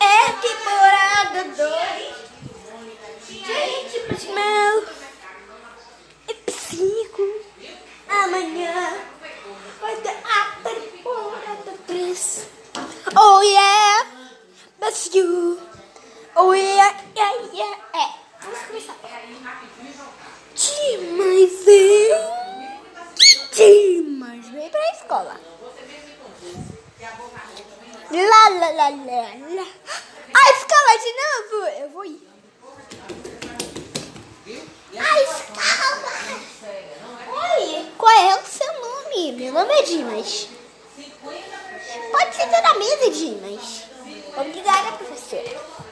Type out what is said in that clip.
É temporada 2. Gente, meu. É psico. Amanhã vai ter a temporada 3. Oh yeah, that's you. Oh yeah, yeah, yeah. É, vamos começar. Demais escola. Lá, lá, lá, lá. A escola de novo. Eu vou ir. A escola. Oi, qual é o seu nome? Meu nome é Dimas. Pode sentar na mesa, Dimas. Obrigada, professora.